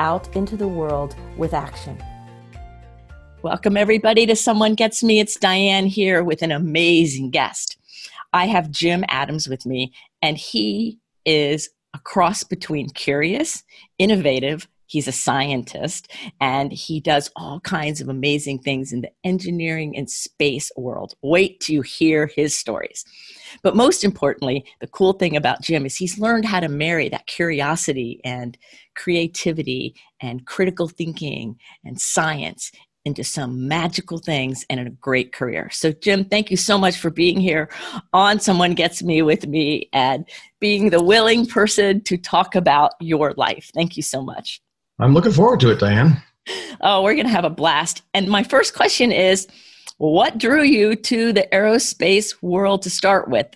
out into the world with action. Welcome, everybody, to Someone Gets Me. It's Diane here with an amazing guest. I have Jim Adams with me, and he is a cross between curious, innovative, he's a scientist, and he does all kinds of amazing things in the engineering and space world. Wait to hear his stories. But most importantly, the cool thing about Jim is he's learned how to marry that curiosity and creativity and critical thinking and science into some magical things and a great career. So, Jim, thank you so much for being here on Someone Gets Me with me and being the willing person to talk about your life. Thank you so much. I'm looking forward to it, Diane. Oh, we're going to have a blast. And my first question is what drew you to the aerospace world to start with?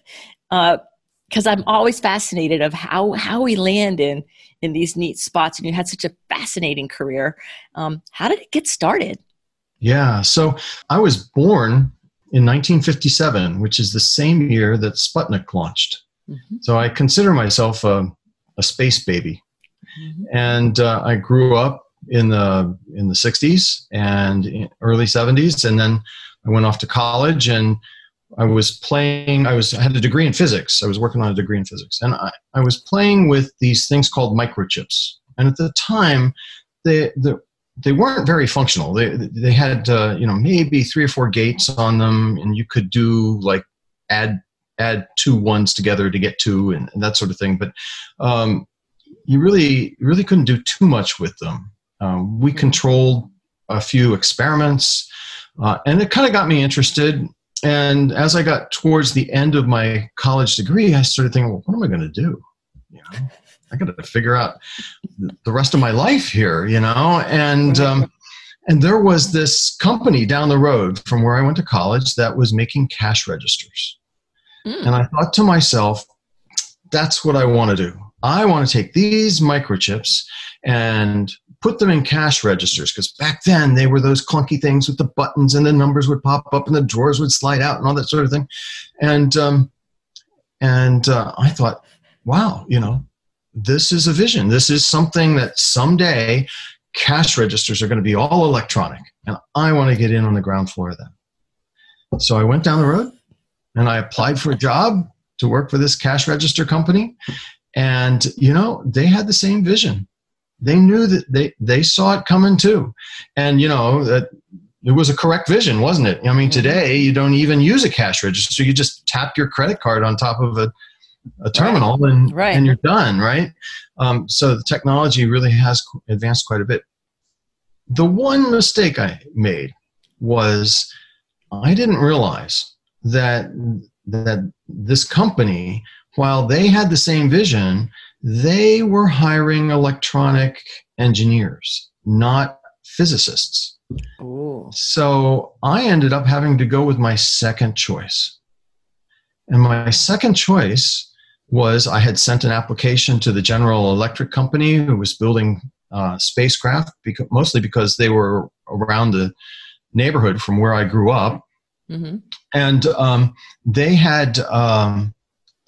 Because uh, I'm always fascinated of how, how we land in, in these neat spots. And you had such a fascinating career. Um, how did it get started? Yeah, so I was born in 1957, which is the same year that Sputnik launched. Mm-hmm. So I consider myself a, a space baby. Mm-hmm. And uh, I grew up in the in the 60s and early 70s, and then I went off to college and I was playing. I was I had a degree in physics. I was working on a degree in physics, and I, I was playing with these things called microchips. And at the time, the the they weren't very functional. They they had uh, you know maybe three or four gates on them, and you could do like add add two ones together to get two and, and that sort of thing. But um, you really really couldn't do too much with them. Um, we controlled a few experiments, uh, and it kind of got me interested. And as I got towards the end of my college degree, I started thinking, well, what am I going to do? You know? I got to figure out the rest of my life here, you know? And, um, and there was this company down the road from where I went to college that was making cash registers. Mm. And I thought to myself, that's what I want to do. I want to take these microchips and put them in cash registers because back then they were those clunky things with the buttons and the numbers would pop up and the drawers would slide out and all that sort of thing. And um, and uh, I thought, wow, you know, this is a vision. This is something that someday cash registers are going to be all electronic. And I want to get in on the ground floor of that. So I went down the road and I applied for a job to work for this cash register company. And, you know, they had the same vision. They knew that they, they saw it coming too. And, you know, that it was a correct vision, wasn't it? I mean, mm-hmm. today you don't even use a cash register. You just tap your credit card on top of a a terminal right. and right. and you're done, right? Um, so the technology really has advanced quite a bit. The one mistake I made was I didn't realize that that this company, while they had the same vision, they were hiring electronic engineers, not physicists. Ooh. So I ended up having to go with my second choice. And my second choice was I had sent an application to the General Electric Company who was building uh, spacecraft, because, mostly because they were around the neighborhood from where I grew up. Mm-hmm. And um, they had um,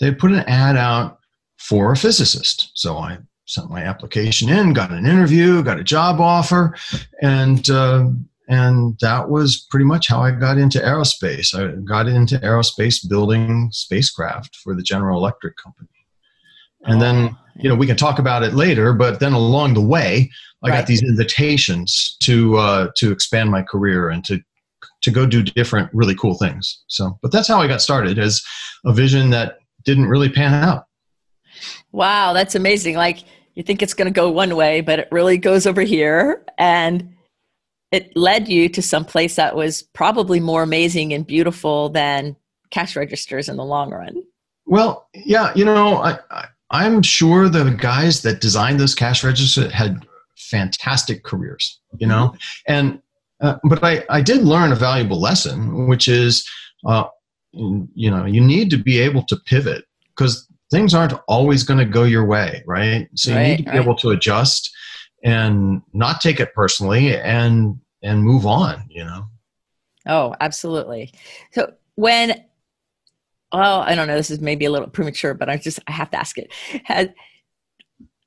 they put an ad out for a physicist. So I sent my application in, got an interview, got a job offer, and uh, and that was pretty much how I got into aerospace. I got into aerospace building spacecraft for the General Electric company. And then, oh, you know, we can talk about it later, but then along the way, I right. got these invitations to uh, to expand my career and to to go do different really cool things. So, but that's how I got started as a vision that didn't really pan out. Wow, that's amazing. Like you think it's going to go one way, but it really goes over here and it led you to some place that was probably more amazing and beautiful than cash registers in the long run. Well, yeah, you know, I, I am sure the guys that designed those cash registers had fantastic careers, you know, and uh, but I I did learn a valuable lesson, which is, uh, you know, you need to be able to pivot because things aren't always going to go your way, right? So you Right, need to be right. able to adjust and not take it personally and and move on, you know. Oh, absolutely. So when, well, I don't know, this is maybe a little premature, but I just, I have to ask it. Has,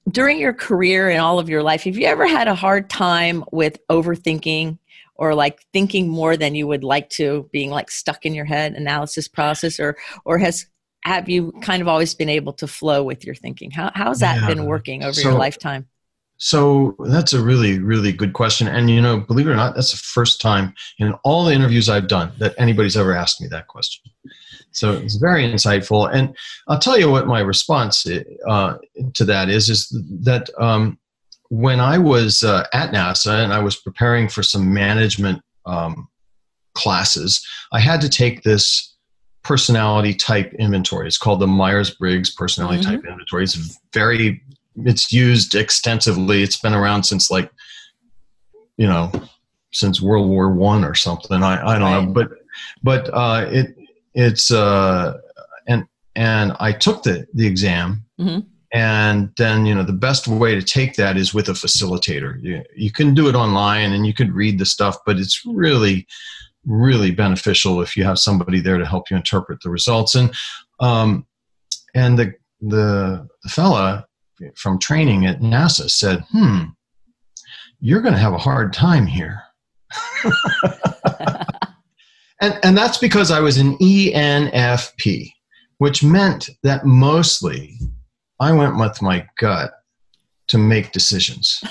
during your career and all of your life, have you ever had a hard time with overthinking or like thinking more than you would like to, being like stuck in your head, analysis process, or, or has, have you kind of always been able to flow with your thinking? How, how's that Yeah. been working over So- your lifetime? So that's a really, really good question. And you know, believe it or not, that's the first time in all the interviews I've done that anybody's ever asked me that question. So it's very insightful. And I'll tell you what my response uh, to that is: is that um, when I was uh, at NASA and I was preparing for some management um, classes, I had to take this personality type inventory. It's called the Myers Briggs Personality Type Inventory. It's very it's used extensively. It's been around since like, you know, since World War One or something. I, I don't know, but but uh, it it's uh, and and I took the the exam, Mhm. and then you know the best way to take that is with a facilitator. You you can do it online and you could read the stuff, but it's really really beneficial if you have somebody there to help you interpret the results and um, and the the the fella from training at NASA said, "Hmm, you're going to have a hard time here." and and that's because I was an ENFP, which meant that mostly I went with my gut to make decisions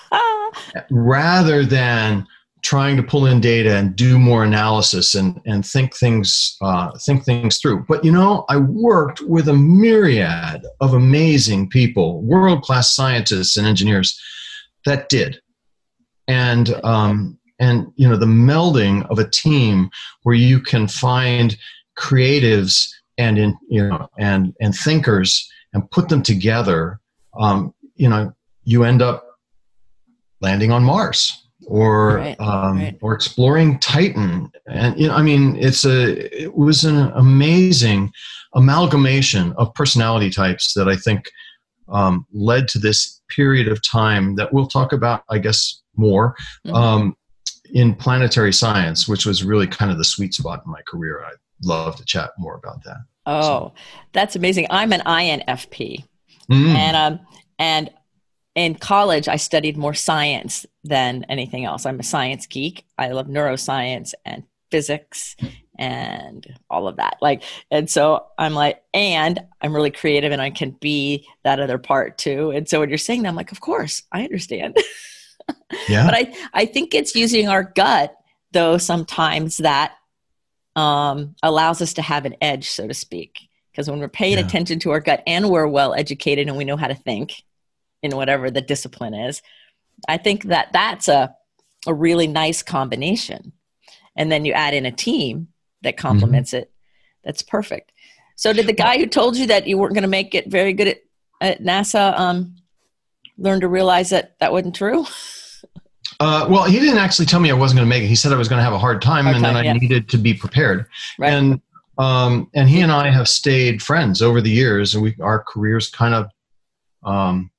rather than trying to pull in data and do more analysis and, and think things uh, think things through. But you know, I worked with a myriad of amazing people, world class scientists and engineers that did, and um, and you know the melding of a team where you can find creatives and in you know and and thinkers and put them together. Um, you know, you end up landing on Mars or Right, um, right. or exploring Titan. And you know, I mean, it's a it was an amazing amalgamation of personality types that I think um, led to this period of time that we'll talk about, I guess, more Mhm. um, in planetary science, which was really kind of the sweet spot in my career. I'd love to chat more about that. oh, that's amazing. I'm an INFP. Mm. and um and in college i studied more science than anything else. I'm a science geek. I love neuroscience and physics and all of that. Like and so i'm like and i'm really creative and i can be that other part too. And so when you're saying that i'm like of course i understand. Yeah. but i i think it's using our gut though sometimes that um allows us to have an edge so to speak. Because when we're paying Yeah. attention to our gut and we're well educated and we know how to think in whatever the discipline is i think that that's a a really nice combination and then you add in a team that complements it that's perfect so did the guy who told you that you weren't going to make it very good at, at nasa um learn to realize that that wasn't true Uh, well, he didn't actually tell me I wasn't going to make it. He said I was going to have a hard time, Hard and then I yeah. needed to be prepared. Right. And um, and he and I have stayed friends over the years, and we our careers kind of um,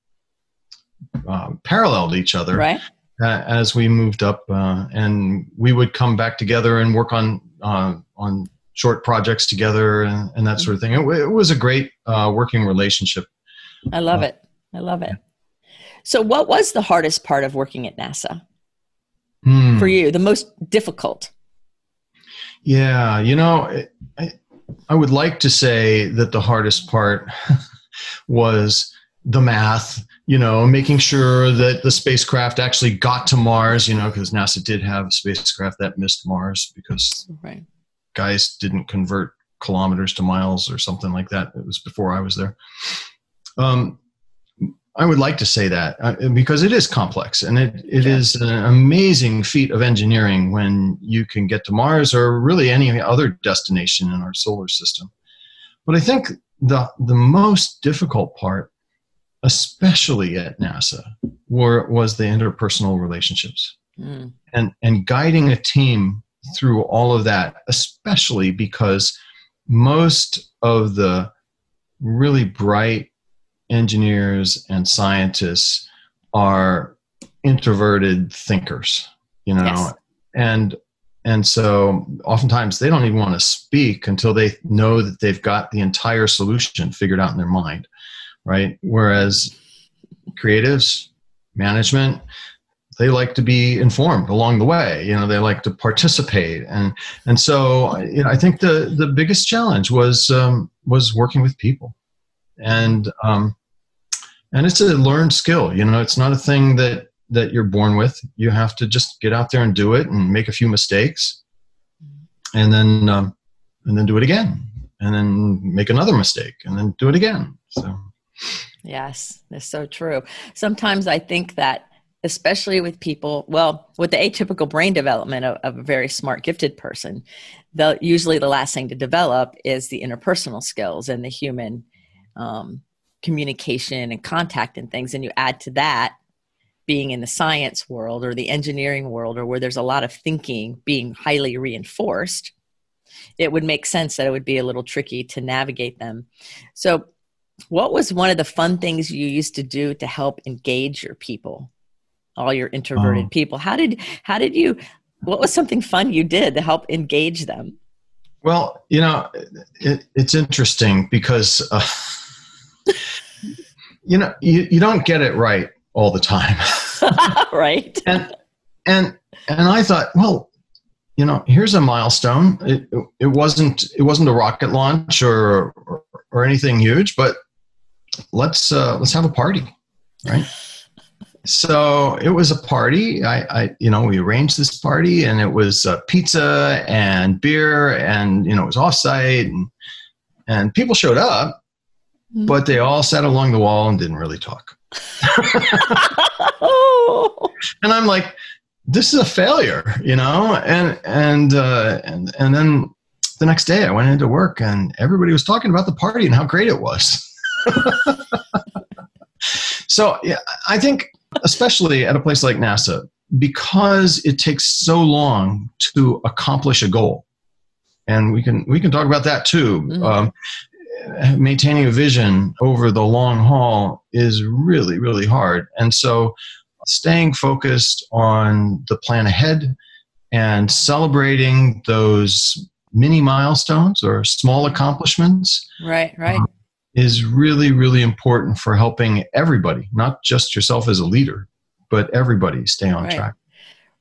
uh, paralleled each other right uh, as we moved up, uh, and we would come back together and work on uh, on short projects together and, and that sort of thing. It, it was a great uh, working relationship. I love Uh, it. I love it. So, what was the hardest part of working at NASA Hmm. for you? The most difficult? Yeah, you know, I, I would like to say that the hardest part was the math, you know, making sure that the spacecraft actually got to Mars, you know, because NASA did have a spacecraft that missed Mars because Right. guys didn't convert kilometers to miles or something like that. It was before I was there. Um, I would like to say that uh, because it is complex and it, it Yeah. is an amazing feat of engineering when you can get to Mars or really any other destination in our solar system. But I think the the most difficult part especially at NASA, were, was the interpersonal relationships mm. and, and guiding a team through all of that, especially because most of the really bright engineers and scientists are introverted thinkers, you know, yes. and and so oftentimes they don't even want to speak until they know that they've got the entire solution figured out in their mind, right? Whereas creatives, management, they like to be informed along the way. You know, they like to participate, and and so you know, I think the the biggest challenge was um, was working with people, and um, and it's a learned skill. You know, it's not a thing that that you're born with. You have to just get out there and do it, and make a few mistakes, and then um, and then do it again, and then make another mistake, and then do it again. So. Yes, that's so true. Sometimes I think that especially with people well with the atypical brain development of, of, a very smart gifted person the usually the last thing to develop is the interpersonal skills and the human um, communication and contact and things and you add to that being in the science world or the engineering world or where there's a lot of thinking being highly reinforced it would make sense that it would be a little tricky to navigate them so what was one of the fun things you used to do to help engage your people? All your introverted oh. people. How did how did you what was something fun you did to help engage them? Well you know it, it's interesting because uh, you know you, you don't get it right all the time. Right. And and and i thought well you know here's a milestone. It, it wasn't it wasn't a rocket launch or or, or anything huge but let's uh, let's have a party right so it was a party. I, I, you know, we arranged this party, and it was uh, pizza and beer, and you know, it was offsite, and and people showed up, mm-hmm. but they all sat along the wall and didn't really talk. and I'm like, this is a failure, you know, and and uh, and and then the next day I went into work, and everybody was talking about the party and how great it was. so yeah, I think especially at a place like NASA, because it takes so long to accomplish a goal. And we can we can talk about that too. Mm-hmm. Um, maintaining a vision over the long haul is really really hard, and so staying focused on the plan ahead and celebrating those mini milestones or small accomplishments. Right, right. Um, is really, really important for helping everybody, not just yourself as a leader, but everybody stay on right. track.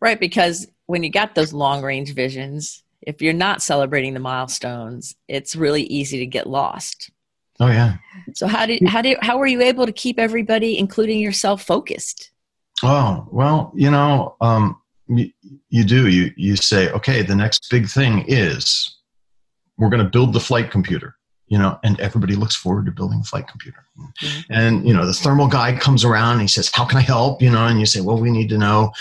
Right, because when you got those long range visions, if you're not celebrating the milestones, it's really easy to get lost. Oh yeah. So how did how did how were you able to keep everybody, including yourself, focused? Oh well, you know, um, you, you do. You you say, okay, the next big thing is we're going to build the flight computer you know, and everybody looks forward to building a flight computer. Mm-hmm. And, you know, the thermal guy comes around and he says, how can I help? You know, and you say, well, we need to know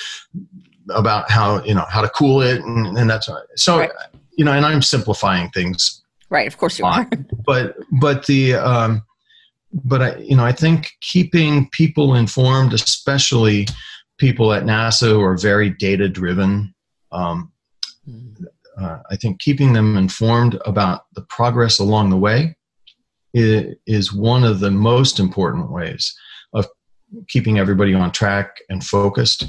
about how, you know, how to cool it. And, and that's, so, right. you know, and I'm simplifying things. Right. Of course you are. but, but the, um, but I, you know, I think keeping people informed, especially people at NASA who are very data driven, um, mm uh, I think keeping them informed about the progress along the way is one of the most important ways of keeping everybody on track and focused.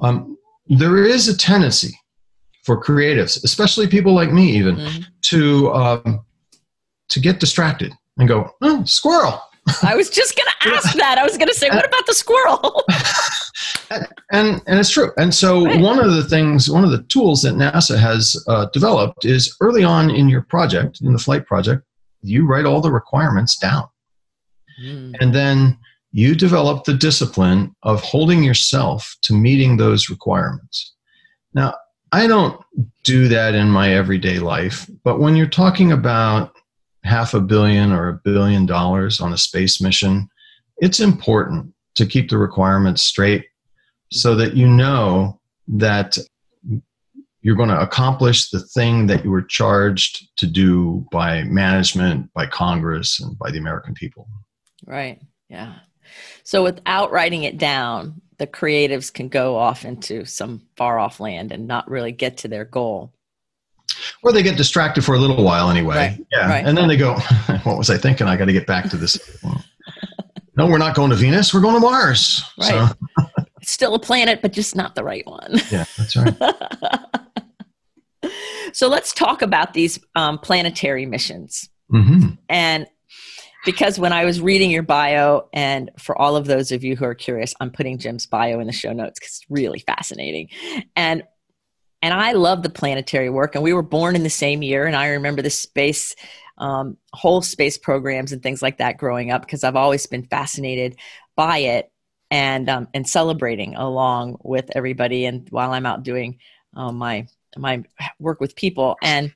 Um, there is a tendency for creatives, especially people like me, even mm-hmm. to um, to get distracted and go, oh, "Squirrel." I was just going to ask that. I was going to say, "What about the squirrel?" and and it's true. And so right. one of the things, one of the tools that NASA has uh, developed is early on in your project, in the flight project, you write all the requirements down, mm. and then you develop the discipline of holding yourself to meeting those requirements. Now, I don't do that in my everyday life, but when you're talking about half a billion or a billion dollars on a space mission, it's important to keep the requirements straight so that you know that you're going to accomplish the thing that you were charged to do by management, by Congress, and by the American people. Right. Yeah. So without writing it down, the creatives can go off into some far off land and not really get to their goal. Or they get distracted for a little while anyway. Right, yeah. Right, and then they go, What was I thinking? I got to get back to this. no, we're not going to Venus. We're going to Mars. Right. So. it's still a planet, but just not the right one. Yeah, that's right. so let's talk about these um, planetary missions. Mm-hmm. And because when I was reading your bio, and for all of those of you who are curious, I'm putting Jim's bio in the show notes because it's really fascinating. And and I love the planetary work. And we were born in the same year, and I remember the space, um, whole space programs and things like that growing up because I've always been fascinated by it and um, and celebrating along with everybody. And while I'm out doing um, my my work with people and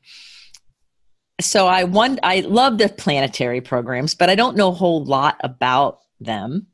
so I want I love the planetary programs, but I don't know a whole lot about them.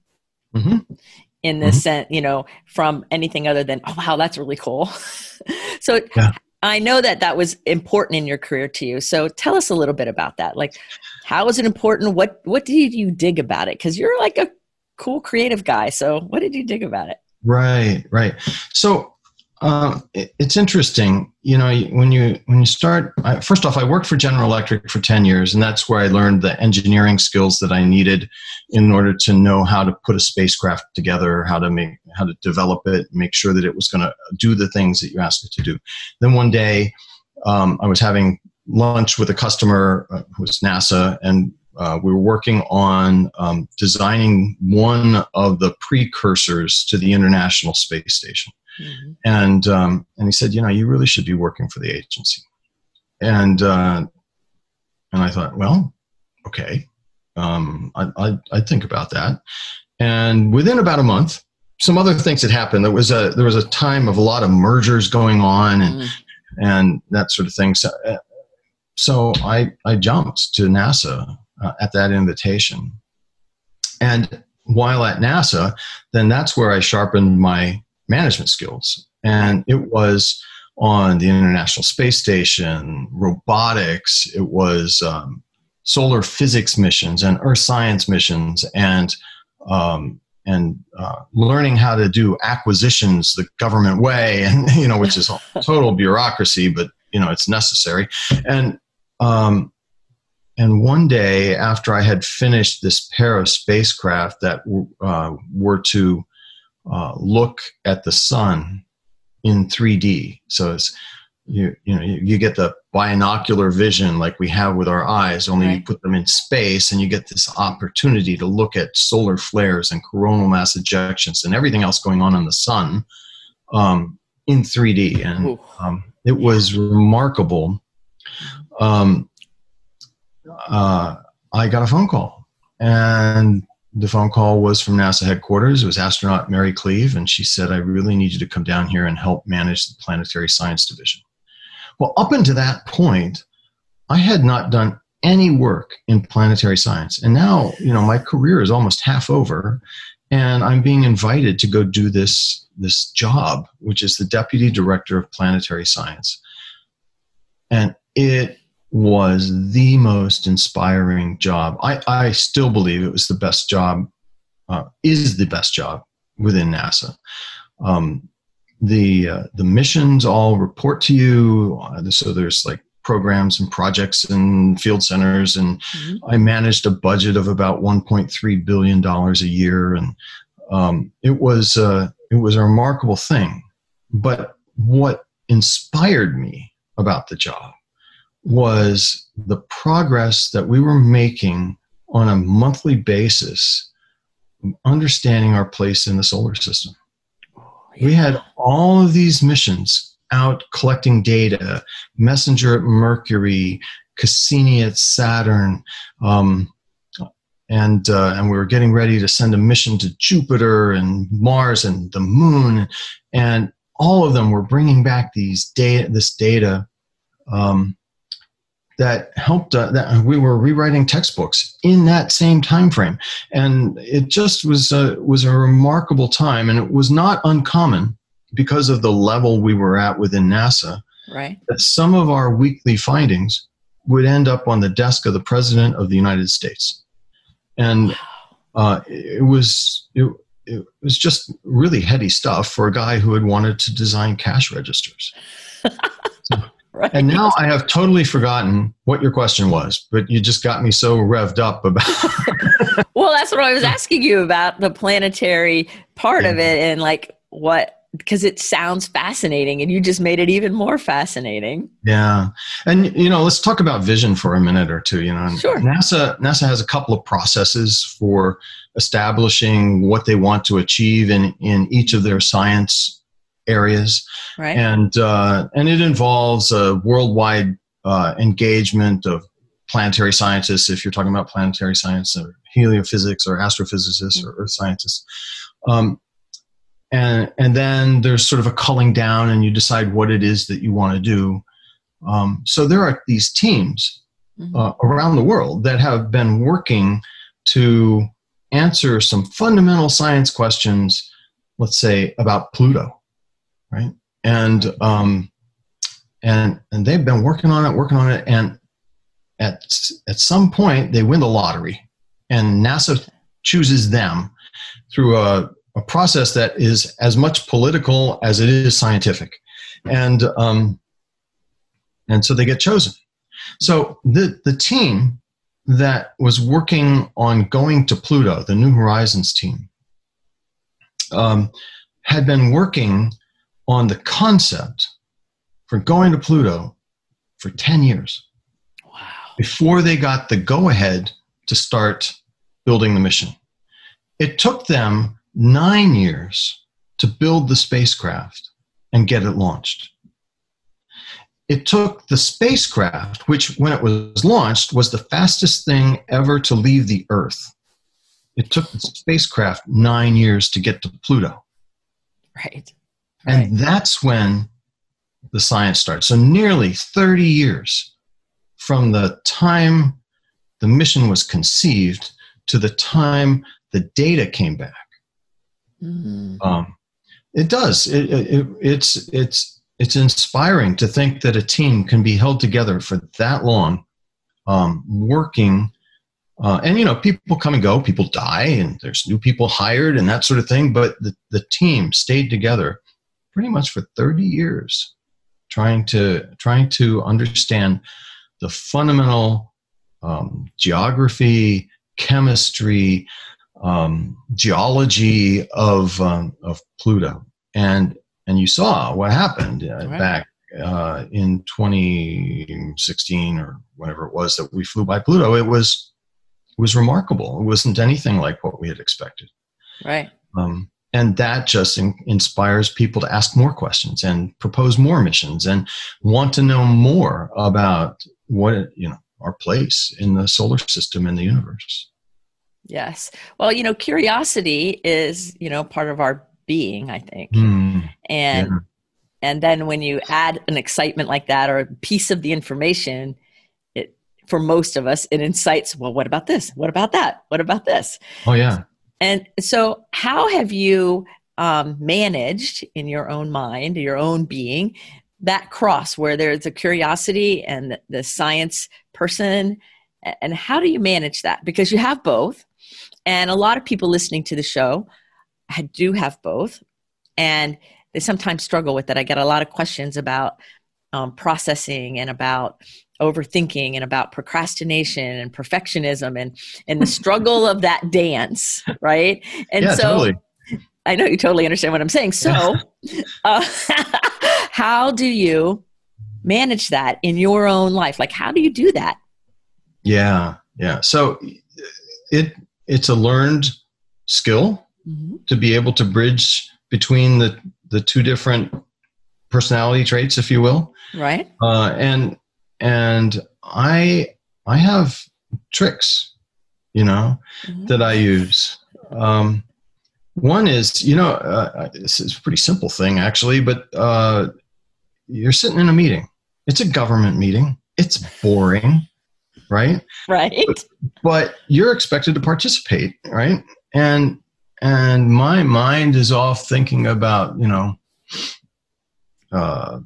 Mm-hmm. In this mm-hmm. sense, you know, from anything other than, oh wow, that's really cool. so yeah. I know that that was important in your career to you. So tell us a little bit about that. Like, how was it important? What what did you dig about it? Because you're like a cool creative guy. So what did you dig about it? Right, right. So uh, it, it's interesting, you know, when you when you start. I, first off, I worked for General Electric for ten years, and that's where I learned the engineering skills that I needed in order to know how to put a spacecraft together, how to make, how to develop it, make sure that it was going to do the things that you asked it to do. Then one day, um, I was having lunch with a customer uh, who was NASA, and uh, we were working on um, designing one of the precursors to the International Space Station. Mm-hmm. And um, and he said, you know, you really should be working for the agency. And uh, and I thought, well, okay, um, I, I I'd think about that. And within about a month, some other things had happened. There was a there was a time of a lot of mergers going on and mm. and that sort of thing. So, uh, so I I jumped to NASA uh, at that invitation, and while at NASA, then that's where I sharpened my management skills. And it was on the International Space Station, robotics, it was um, solar physics missions and earth science missions, and um, and uh, learning how to do acquisitions the government way, and you know, which is total bureaucracy, but you know, it's necessary. And um, and one day after I had finished this pair of spacecraft that uh, were to uh, look at the sun in 3D. So it's you you know you, get the binocular vision like we have with our eyes only right. you put them in space and you get this opportunity to look at solar flares and coronal mass ejections and everything else going on in the sun um, in 3d and um, it was remarkable um, uh, i got a phone call and the phone call was from NASA headquarters. It was astronaut Mary Cleave, and she said, I really need you to come down here and help manage the Planetary Science Division. Well, up until that point, I had not done any work in planetary science. And now, you know, my career is almost half over, and I'm being invited to go do this, this job, which is the Deputy Director of Planetary Science. And it was the most inspiring job. I, I still believe it was the best job, uh, is the best job within NASA. Um, the uh, the missions all report to you. Uh, so there's like programs and projects and field centers, and mm-hmm. I managed a budget of about 1.3 billion dollars a year, and um, it was uh, it was a remarkable thing. But what inspired me about the job was the progress that we were making on a monthly basis, understanding our place in the solar system. We had all of these missions out collecting data Messenger at Mercury, Cassini at Saturn. Um, and, uh, and we were getting ready to send a mission to Jupiter and Mars and the moon. And all of them were bringing back these data, this data um, that helped uh, that we were rewriting textbooks in that same time frame and it just was a, was a remarkable time. And it was not uncommon because of the level we were at within NASA right. that some of our weekly findings would end up on the desk of the president of the United States. And uh, it was it, it was just really heady stuff for a guy who had wanted to design cash registers. right. And now I have totally forgotten what your question was, but you just got me so revved up about. well, that's what I was asking you about the planetary part yeah. of it and like what because it sounds fascinating and you just made it even more fascinating. Yeah. And you know, let's talk about vision for a minute or two, you know. Sure. NASA NASA has a couple of processes for establishing what they want to achieve in in each of their science areas. Right. And uh, and it involves a worldwide uh, engagement of planetary scientists if you're talking about planetary science or heliophysics or astrophysicists or earth scientists. Um, and and then there's sort of a culling down and you decide what it is that you want to do um, so there are these teams mm-hmm. uh, around the world that have been working to answer some fundamental science questions let's say about pluto right? And um, and and they've been working on it working on it and at at some point they win the lottery. And nasa chooses them through a a process that is as much political as it is scientific, and um, and so they get chosen. So the the team that was working on going to Pluto, the New Horizons team, um, had been working on the concept for going to Pluto for ten years. Wow! Before they got the go ahead to start building the mission, it took them nine years to build the spacecraft and get it launched. It took the spacecraft, which when it was launched was the fastest thing ever to leave the Earth. It took the spacecraft nine years to get to Pluto. Right. And that's when the science starts. So nearly 30 years from the time the mission was conceived to the time the data came back. Mm-hmm. Um, it does. It, it, it's it's it's inspiring to think that a team can be held together for that long, um, working. Uh, and you know, people come and go, people die, and there's new people hired, and that sort of thing. But the, the team stayed together pretty much for 30 years, trying to trying to understand the fundamental um, geography, chemistry, um, geology of um, of Pluto, and and you saw what happened uh, right. back uh, in 2016 or whatever it was that we flew by Pluto. It was it was remarkable. It wasn't anything like what we had expected. Right. Um, and that just in, inspires people to ask more questions and propose more missions and want to know more about what you know our place in the solar system and the universe. Yes. Well, you know, curiosity is, you know, part of our being, I think. Mm, and yeah. and then when you add an excitement like that or a piece of the information, it for most of us it incites, well, what about this? What about that? What about this? Oh yeah. And so how have you um, managed in your own mind, your own being, that cross where there's a curiosity and the, science person and how do you manage that because you have both and a lot of people listening to the show I do have both. And they sometimes struggle with it. I get a lot of questions about um, processing and about overthinking and about procrastination and perfectionism and and the struggle of that dance, right? And yeah, so totally. I know you totally understand what I'm saying. So, uh, how do you manage that in your own life? Like, how do you do that? Yeah, yeah. So it it's a learned skill mm-hmm. to be able to bridge between the the two different personality traits, if you will. Right. Uh, and and I I have tricks, you know, mm-hmm. that I use. Um, one is, you know, uh, this is a pretty simple thing actually, but uh, you're sitting in a meeting. It's a government meeting. It's boring right? Right. But, but you're expected to participate, right? And and my mind is off thinking about, you know, uh,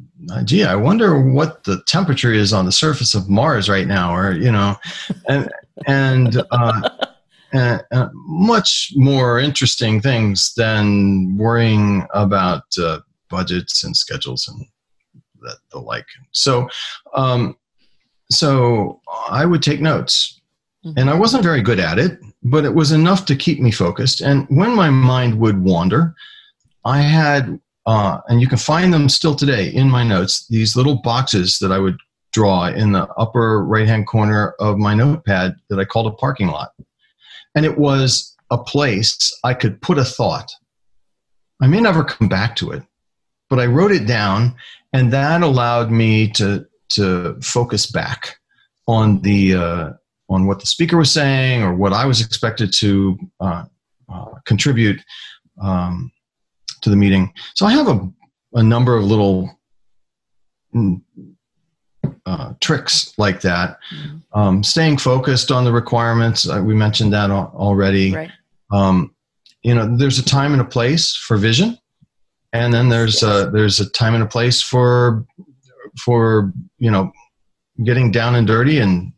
gee, I wonder what the temperature is on the surface of Mars right now, or you know, and and uh, uh, uh, much more interesting things than worrying about uh, budgets and schedules and that the like. So, um, so I would take notes, mm-hmm. and I wasn't very good at it, but it was enough to keep me focused. And when my mind would wander, I had, uh, and you can find them still today in my notes, these little boxes that I would draw in the upper right hand corner of my notepad that I called a parking lot. And it was a place I could put a thought. I may never come back to it, but I wrote it down, and that allowed me to to focus back on the uh, on what the speaker was saying or what I was expected to uh, uh, contribute um, to the meeting. So I have a, a number of little mm, uh, tricks like that. Mm-hmm. Um, staying focused on the requirements, uh, we mentioned that already. Right. Um, you know, there's a time and a place for vision, and then there's a, there's a time and a place for for you know getting down and dirty and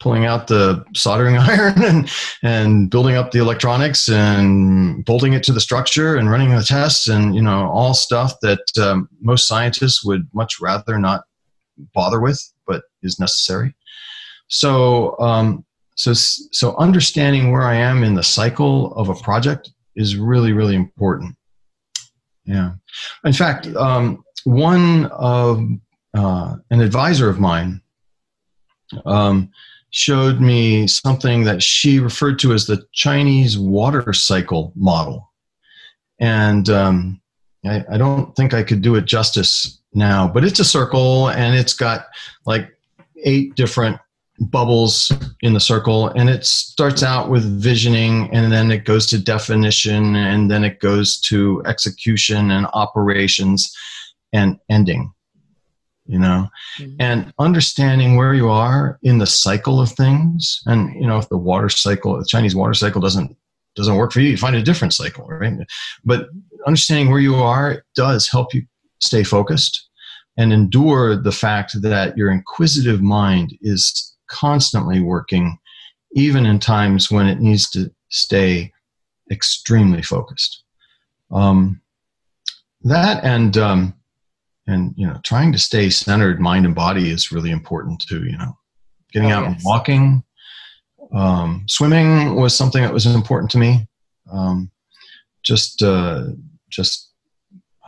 pulling out the soldering iron and and building up the electronics and bolting it to the structure and running the tests and you know all stuff that um, most scientists would much rather not bother with but is necessary. So um, so so understanding where i am in the cycle of a project is really really important. Yeah. In fact um, one of uh, an advisor of mine um, showed me something that she referred to as the Chinese water cycle model. And um, I, I, don't think I could do it justice now, but it's a circle and it's got like eight different bubbles in the circle. And it starts out with visioning and then it goes to definition and then it goes to execution and operations and ending you know? Mm-hmm. and understanding where you are in the cycle of things and you know if the water cycle the chinese water cycle doesn't doesn't work for you you find a different cycle right? But understanding where you are does help you stay focused and endure the fact that your inquisitive mind is constantly working even in times when it needs to stay extremely focused. Um, that and um, and you know trying to stay centered mind and body is really important too you know. Getting oh, out yes. and walking um, swimming was something that was important to me. Um, just uh, just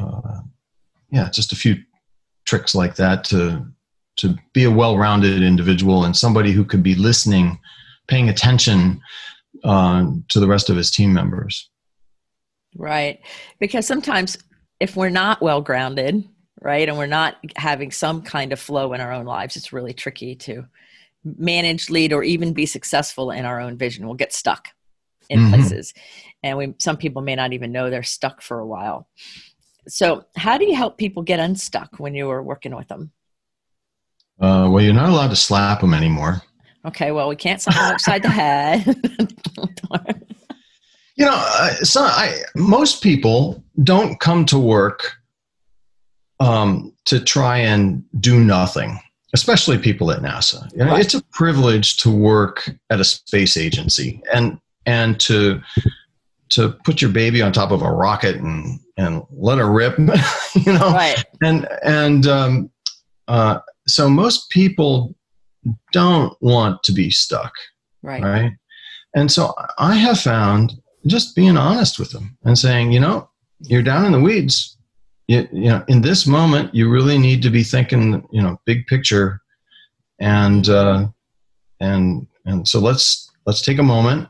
uh, yeah just a few tricks like that to to be a well-rounded individual and somebody who could be listening paying attention uh, to the rest of his team members. Right. Because sometimes if we're not well grounded right? And we're not having some kind of flow in our own lives. It's really tricky to manage, lead, or even be successful in our own vision. We'll get stuck in mm-hmm. places, and we some people may not even know they're stuck for a while. So, how do you help people get unstuck when you are working with them? Uh, well, you're not allowed to slap them anymore. Okay, well, we can't slap them upside the head. you know, uh, so I, most people don't come to work um, to try and do nothing, especially people at NASA. You know, right. It's a privilege to work at a space agency and and to to put your baby on top of a rocket and and let her rip, you know. Right. And and um, uh, so most people don't want to be stuck. Right. Right. And so I have found just being honest with them and saying, you know, you're down in the weeds you, you know in this moment you really need to be thinking you know big picture. And uh, and and so let's let's take a moment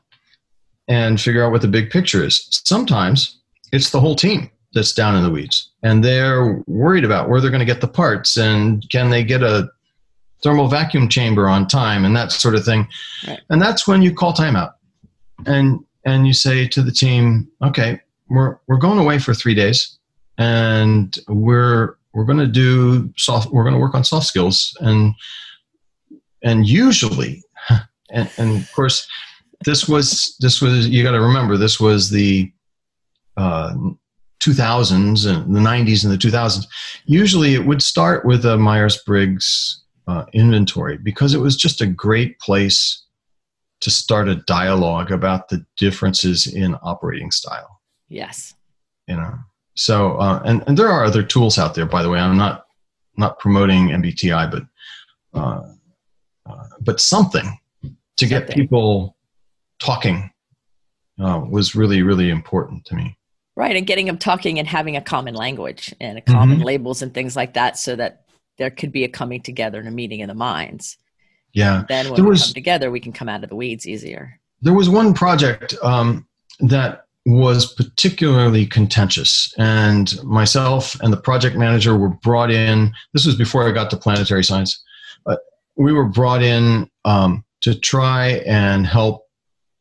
and figure out what the big picture is. Sometimes it's the whole team that's down in the weeds and they're worried about where they're going to get the parts and can they get a thermal vacuum chamber on time and that sort of thing. Right. and that's when you call timeout and and you say to the team okay we're we're going away for 3 days and we're we're going to do soft we're going to work on soft skills and and usually and, and of course this was this was you got to remember this was the uh, 2000s and the 90s and the 2000s usually it would start with a myers-briggs uh, inventory because it was just a great place to start a dialogue about the differences in operating style. Yes. You know, so uh, and and there are other tools out there. By the way, I'm not not promoting MBTI, but uh, uh, but something to get Something. people talking uh, was really really important to me. Right, and getting them talking and having a common language and a common Mhm. labels and things like that, so that there could be a coming together and a meeting of the minds. Yeah, Then when There we was- come together, we can come out of the weeds easier. there was one project um, that was particularly contentious and myself and the project manager were brought in. This was before i got to planetary science. But we were brought in um, to try and help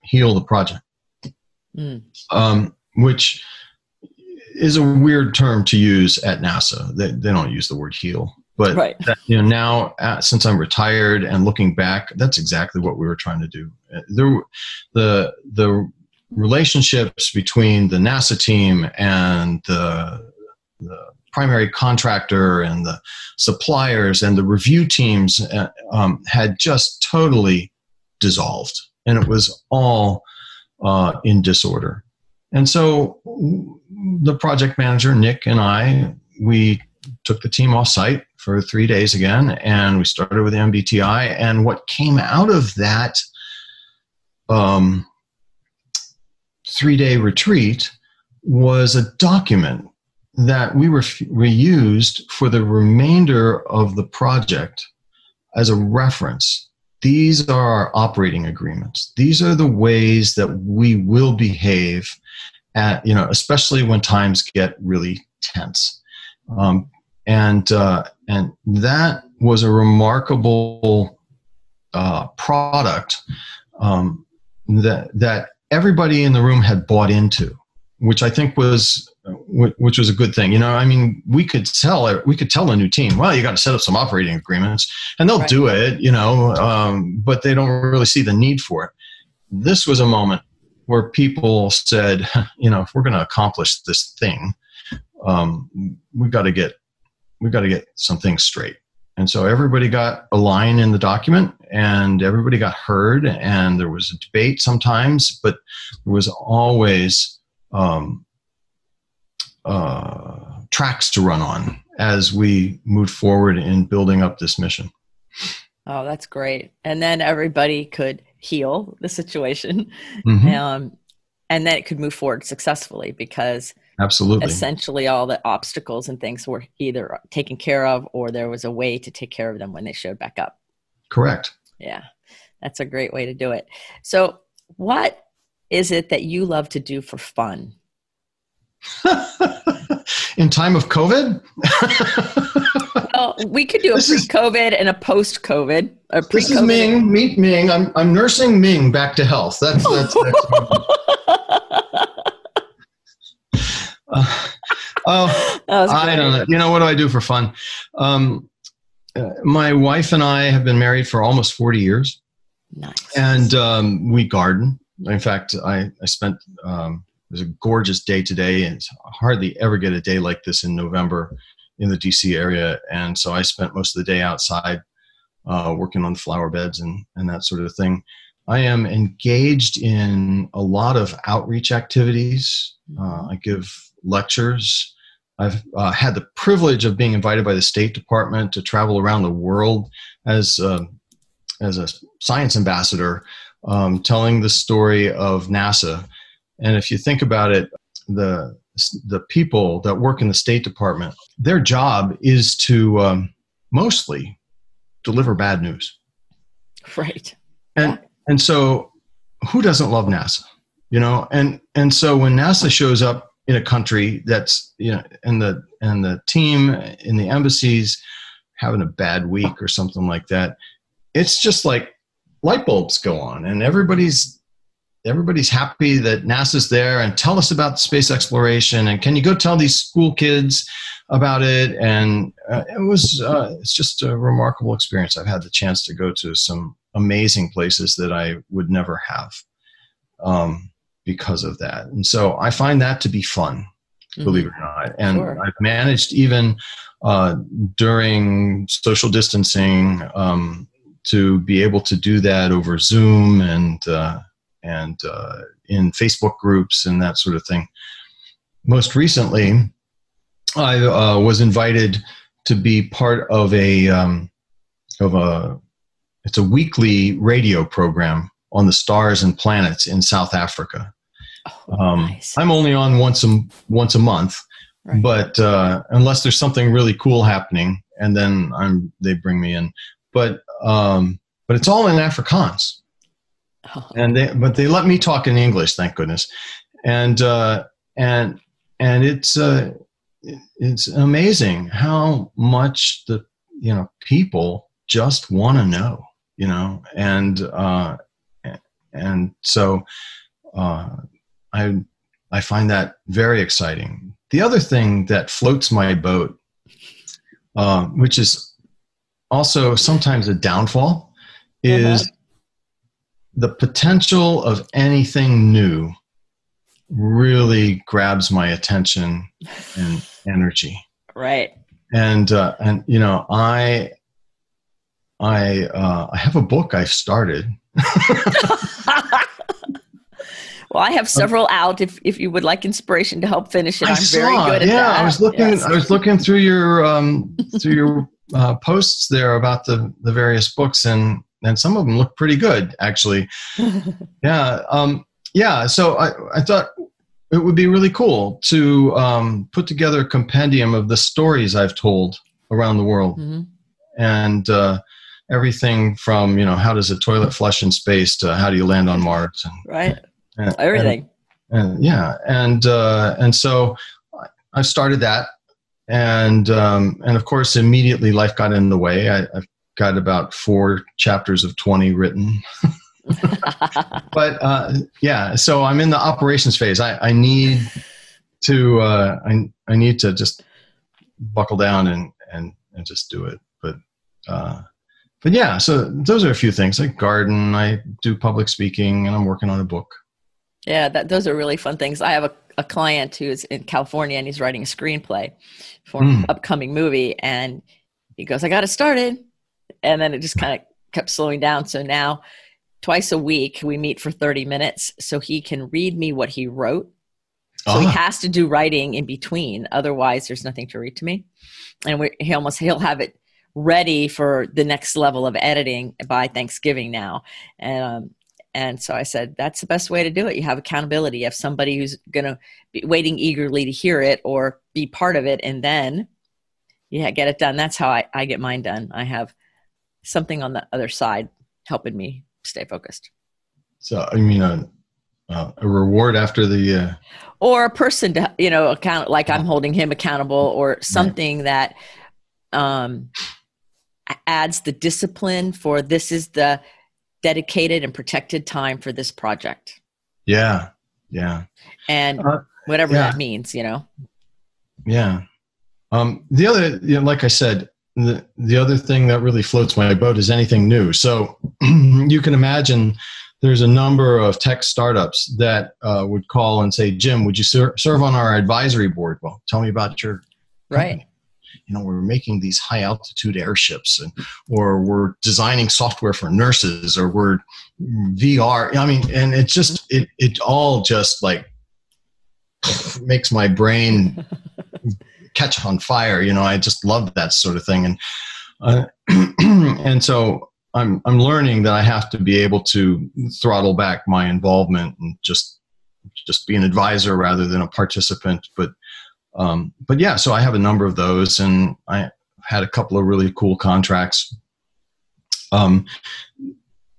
heal the project. Mm. um, which is a weird term to use at nasa. They, they don't use the word heal but Right. that, you know now uh, since i'm retired and looking back that's exactly what we were trying to do. Uh, there the the relationships between the nasa team and the the primary contractor and the suppliers and the review teams uh, um, had just totally dissolved. And it was all uh, in disorder. And so the project manager nick and i we took the team off site for three days again and we started with mbti and what came out of that um, three day retreat was a document that we were reused for the remainder of the project as a reference. These are our operating agreements. These are the ways that we will behave at, you know, especially when times get really tense. Um, and, uh, and that was a remarkable uh, product um, that, that everybody in the room had bought into, which I think was which was a good thing. You know, I mean, we could tell we could tell a new team, well, you got to set up some operating agreements, and they'll Right. do it. You know, um, but they don't really see the need for it. This was a moment where people said, you know, if we're going to accomplish this thing, um, we got to get we've got to get some things straight. And so everybody got a line in the document, and everybody got heard, and there was a debate sometimes, but there was always um, uh, tracks to run on as we moved forward in building up this mission. Oh, that's great. And then everybody could heal the situation, Mhm. um, and then it could move forward successfully because Absolutely. essentially all the obstacles and things were either taken care of or there was a way to take care of them when they showed back up. Correct. Yeah, that's a great way to do it. So, what is it that you love to do for fun? in time of COVID, Well, we could do a This pre-COVID and a post-COVID. A this is. Ming. Meet Ming. I'm, I'm nursing Ming back to health. That's that's. that's uh, oh, I don't know. You know what do I do for fun? Um, uh, my wife and I have been married for almost 40 years, Nice. and um, we garden. In fact, I I spent um, it was a gorgeous day today, and hardly ever get a day like this in November in the DC area, and so I spent most of the day outside uh, working on flower beds and and that sort of thing. I am engaged in a lot of outreach activities. Uh, I give lectures. I've uh, had the privilege of being invited by the State Department to travel around the world as uh, as a science ambassador, um, telling the story of NASA. And if you think about it, the the people that work in the State Department, their job is to um, mostly deliver bad news. right. And and so who doesn't love NASA? You know, and and so when NASA shows up in a country that's you know and the and the team in the embassies having a bad week or something like that, it's just like light bulbs go on and everybody's everybody's happy that NASA's there and tell us about space exploration and can you go tell these school kids about it? And uh, it was uh, it's just a remarkable experience. I've had the chance to go to some amazing places that i would never have. Um, because of that and so i find that to be fun believe it or not and Sure. i've managed even uh, during social distancing um, to be able to do that over Zoom and uh, and uh, in Facebook groups and that sort of thing. Most recently, I uh, was invited to be part of a um, of a it's a weekly radio program on the stars and planets in South Africa. Oh, um, nice. I'm only on once a once a month, right. but uh, unless there's something really cool happening, and then I'm they bring me in. But um, but it's all in Afrikaans, oh. and they but they let me talk in English, thank goodness, and uh, and and it's uh, it's amazing how much the you know people just want to know, you know, and uh, and so uh, I I find that very exciting. The other thing that floats my boat, uh, which is also sometimes a downfall, is uh-huh. the potential of anything new really grabs my attention and energy. Right. And uh, and you know I I uh, I have a book I've started. Well, I have several out. If if you would like inspiration to help finish it, I am very good at yeah, that. I was looking. Yes. I was looking through your um, through your uh, posts there about the the various books, and and some of them look pretty good, actually. yeah, um, yeah. So I I thought it would be really cool to um, put together a compendium of the stories I've told around the world, mm-hmm. and. Uh, everything from you know how does a toilet flush in space to how do you land on Mars and, right and, everything. And, and, yeah, and uh, and so I started that, and um, and of course, immediately life got in the way. I, I've got about four chapters of twenty written. but uh, yeah, so I'm in the operations phase. I, I need to uh, I, I need to just buckle down and, and, and just do it. But uh, but yeah, so those are a few things. I garden, I do public speaking, and I'm working on a book. Yeah, that, those are really fun things. I have a, a client who's in California and he's writing a screenplay for mm. an upcoming movie. And he goes, I got it started. And then it just kind of kept slowing down. So now, twice a week, we meet for 30 minutes so he can read me what he wrote. So he ah. has to do writing in between. Otherwise, there's nothing to read to me. And we, he almost, he'll have it ready for the next level of editing by Thanksgiving now. And um, and so I said, that's the best way to do it. You have accountability. You have somebody who's going to be waiting eagerly to hear it or be part of it. And then, yeah, get it done. That's how I, I get mine done. I have something on the other side helping me stay focused. So, I mean, a, uh, a reward after the. Uh... Or a person to, you know, account, like I'm holding him accountable or something right. that um, adds the discipline for this is the dedicated and protected time for this project. Yeah. Yeah. And uh, whatever yeah. that means, you know. Yeah. Um, the other, you know, like I said, the, the other thing that really floats my boat is anything new. So you can imagine there's a number of tech startups that uh, would call and say, Jim, would you ser- serve on our advisory board? Well, tell me about your right you know we're making these high altitude airships and or we're designing software for nurses or we're vr i mean and it's just it it all just like makes my brain catch on fire you know i just love that sort of thing. And uh, and so i'm i'm learning that i have to be able to throttle back my involvement and just just be an advisor rather than a participant. But um, but yeah, so I have a number of those, and I had a couple of really cool contracts. Um,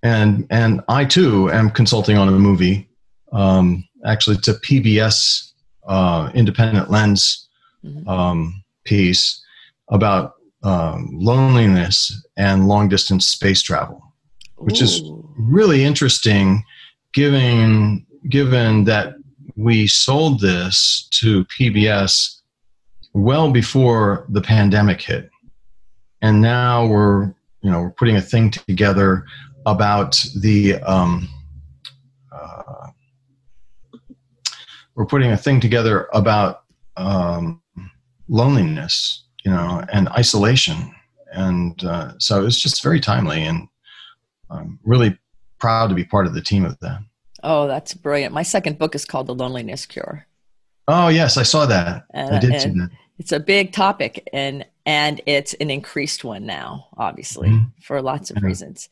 and and I too am consulting on a movie, um, actually a PBS uh, Independent Lens mm-hmm. um, piece about um, loneliness and long distance space travel, which Ooh. is really interesting, given given that we sold this to PBS well before the pandemic hit. And now we're, you know, we're putting a thing together about the, um, uh, we're putting a thing together about um, loneliness, you know, and isolation. And uh, so it's just very timely. And I'm really proud to be part of the team of that. Oh, that's brilliant. My second book is called The Loneliness Cure. Oh yes, I saw that. And, I did see that. It's a big topic and and it's an increased one now, obviously, mm-hmm. for lots of reasons.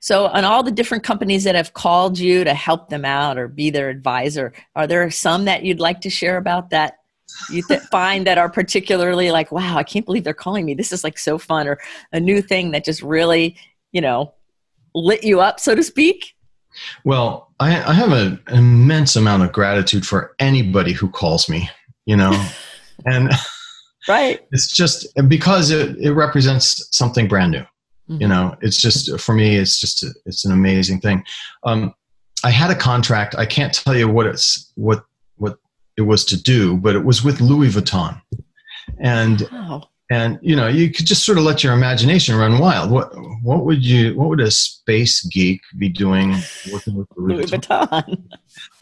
So, on all the different companies that have called you to help them out or be their advisor, are there some that you'd like to share about that you th- find that are particularly like, wow, I can't believe they're calling me. This is like so fun, or a new thing that just really, you know, lit you up, so to speak? Well, I, I have an immense amount of gratitude for anybody who calls me, you know, and right. It's just because it, it represents something brand new. Mm-hmm. You know, it's just for me, it's just a, it's an amazing thing. Um, I had a contract. I can't tell you what it's what what it was to do, but it was with Louis Vuitton, and wow. And you know you could just sort of let your imagination run wild. What what would you what would a space geek be doing working with Louis, Louis Vuitton? Vuitton.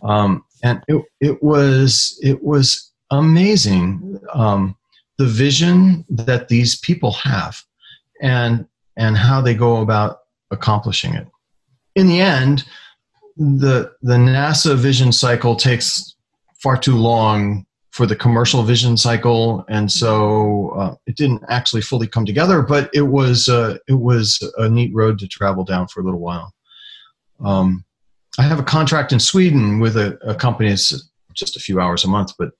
Um, and it it was it was amazing um, the vision that these people have, and and how they go about accomplishing it. In the end, the the NASA vision cycle takes far too long for the commercial vision cycle, and so uh, it didn't actually fully come together. But it was uh, it was a neat road to travel down for a little while. Um, I have a contract in Sweden with a, a, company. It's just a few hours a month, but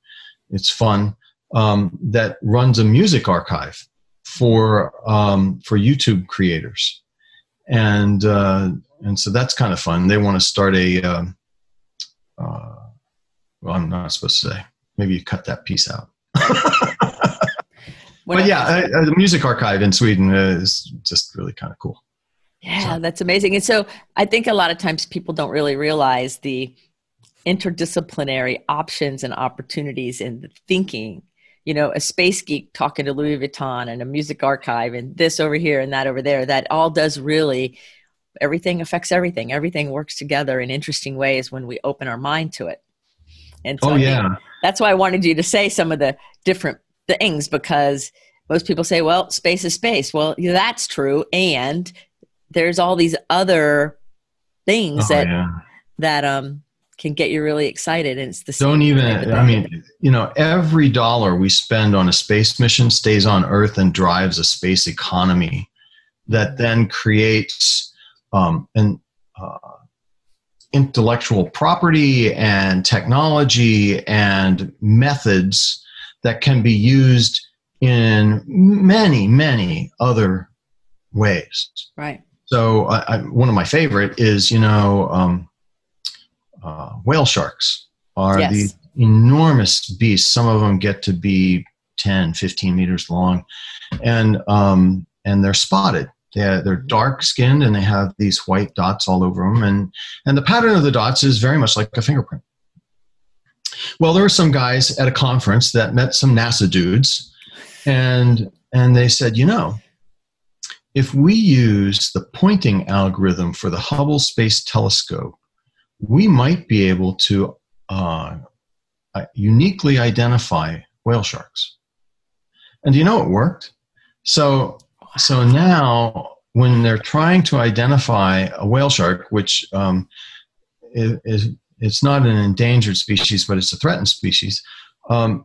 it's fun. Um, that runs a music archive for um, for YouTube creators, and uh, and so that's kind of fun. They want to start a. Uh, uh, well, I'm not supposed to say. Maybe you cut that piece out. but yeah, the music archive in Sweden is just really kind of cool. Yeah, so. that's amazing. And so I think a lot of times people don't really realize the interdisciplinary options and opportunities in the thinking you know, a space geek talking to Louis Vuitton and a music archive and this over here and that over there. That all does really, everything affects everything. Everything works together in interesting ways when we open our mind to it. And so oh, yeah. that's why I wanted you to say some of the different things because most people say, well, space is space. Well, that's true. And there's all these other things oh, that, yeah. that, um, can get you really excited and it's the don't even i mean you know every dollar we spend on a space mission stays on earth and drives a space economy that then creates um, an uh, intellectual property and technology and methods that can be used in many many other ways right so I, I, one of my favorite is you know um, uh, whale sharks are yes. these enormous beasts. Some of them get to be 10, 15 meters long, and um, and they're spotted. They're, they're dark skinned and they have these white dots all over them, and and the pattern of the dots is very much like a fingerprint. Well, there were some guys at a conference that met some NASA dudes, and and they said, you know, if we use the pointing algorithm for the Hubble Space Telescope we might be able to uh, uh, uniquely identify whale sharks. And do you know it worked? So, so now when they're trying to identify a whale shark, which um, is, it's not an endangered species, but it's a threatened species, um,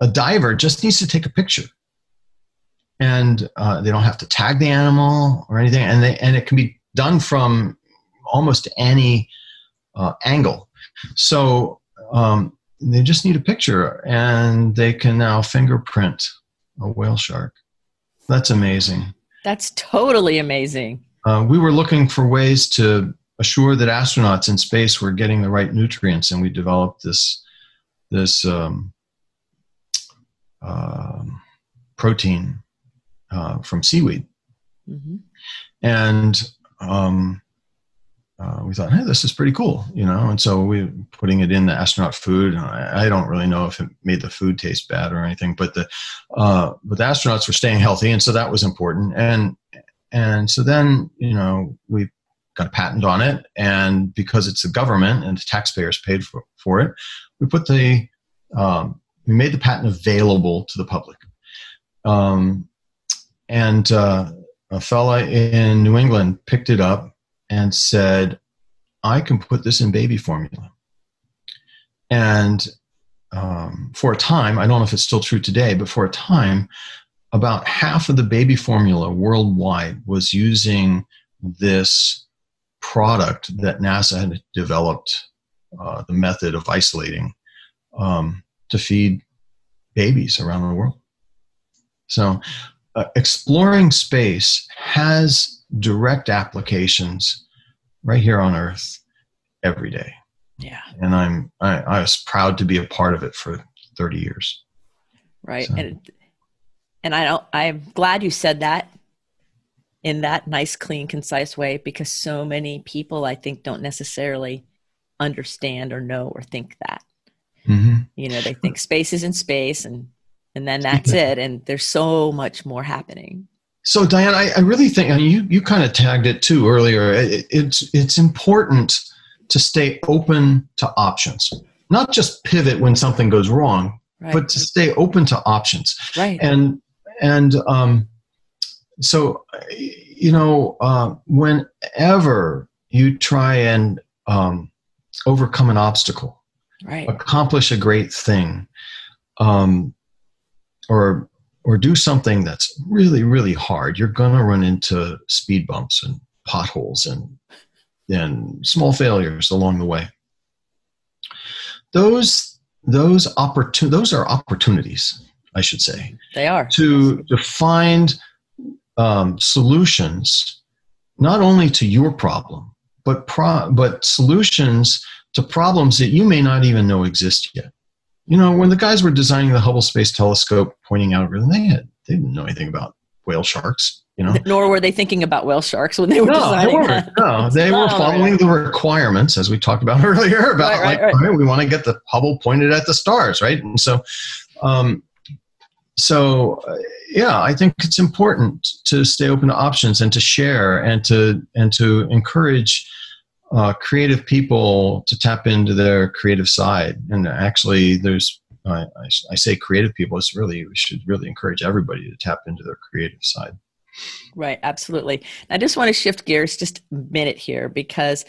a diver just needs to take a picture. And uh, they don't have to tag the animal or anything, and they and it can be done from almost any uh, angle. So um, they just need a picture and they can now fingerprint a whale shark. That's amazing. That's totally amazing. Uh, we were looking for ways to assure that astronauts in space were getting the right nutrients, and we developed this this um, uh, protein uh, from seaweed. Mm-hmm. And um, uh, we thought, hey, this is pretty cool, you know. And so we putting it in the astronaut food. I, I, don't really know if it made the food taste bad or anything, but the uh, but the astronauts were staying healthy, and so that was important. And and so then you know we got a patent on it, and because it's the government and the taxpayers paid for for it, we put the um, we made the patent available to the public. Um, and uh, a fella in New England picked it up and said, I can put this in baby formula. And um, for a time, I don't know if it's still true today, but for a time, about half of the baby formula worldwide was using this product that NASA had developed, uh, the method of isolating um, to feed babies around the world. So, uh, exploring space has direct applications right here on Earth every day. Yeah. And I'm I, I was proud to be a part of it for 30 years. Right. So. And and I don't I'm glad you said that in that nice, clean, concise way because so many people I think don't necessarily understand or know or think that. Mm-hmm. You know, they think space is in space and and then that's it. And there's so much more happening. So Diane, I, I really think and you you kind of tagged it too earlier. It, it's it's important to stay open to options, not just pivot when something goes wrong, right. but to stay open to options. Right. And and um, so you know, uh, whenever you try and um, overcome an obstacle, right. accomplish a great thing, um, or or do something that's really really hard, you're gonna run into speed bumps and potholes and and small failures along the way. Those those opportun- those are opportunities, I should say. They are to to find um, solutions not only to your problem, but pro- but solutions to problems that you may not even know exist yet. You know, when the guys were designing the Hubble Space Telescope, pointing out, they had they didn't know anything about whale sharks. You know, nor were they thinking about whale sharks when they were no, designing they that. No, they were following the requirements as we talked about earlier about right, right, like right. we want to get the Hubble pointed at the stars, right? And so, um, so uh, yeah, I think it's important to stay open to options and to share and to and to encourage uh, creative people to tap into their creative side. And actually, there's I, I, I say creative people. It's really we should really encourage everybody to tap into their creative side. Right, absolutely. I just want to shift gears just a minute here because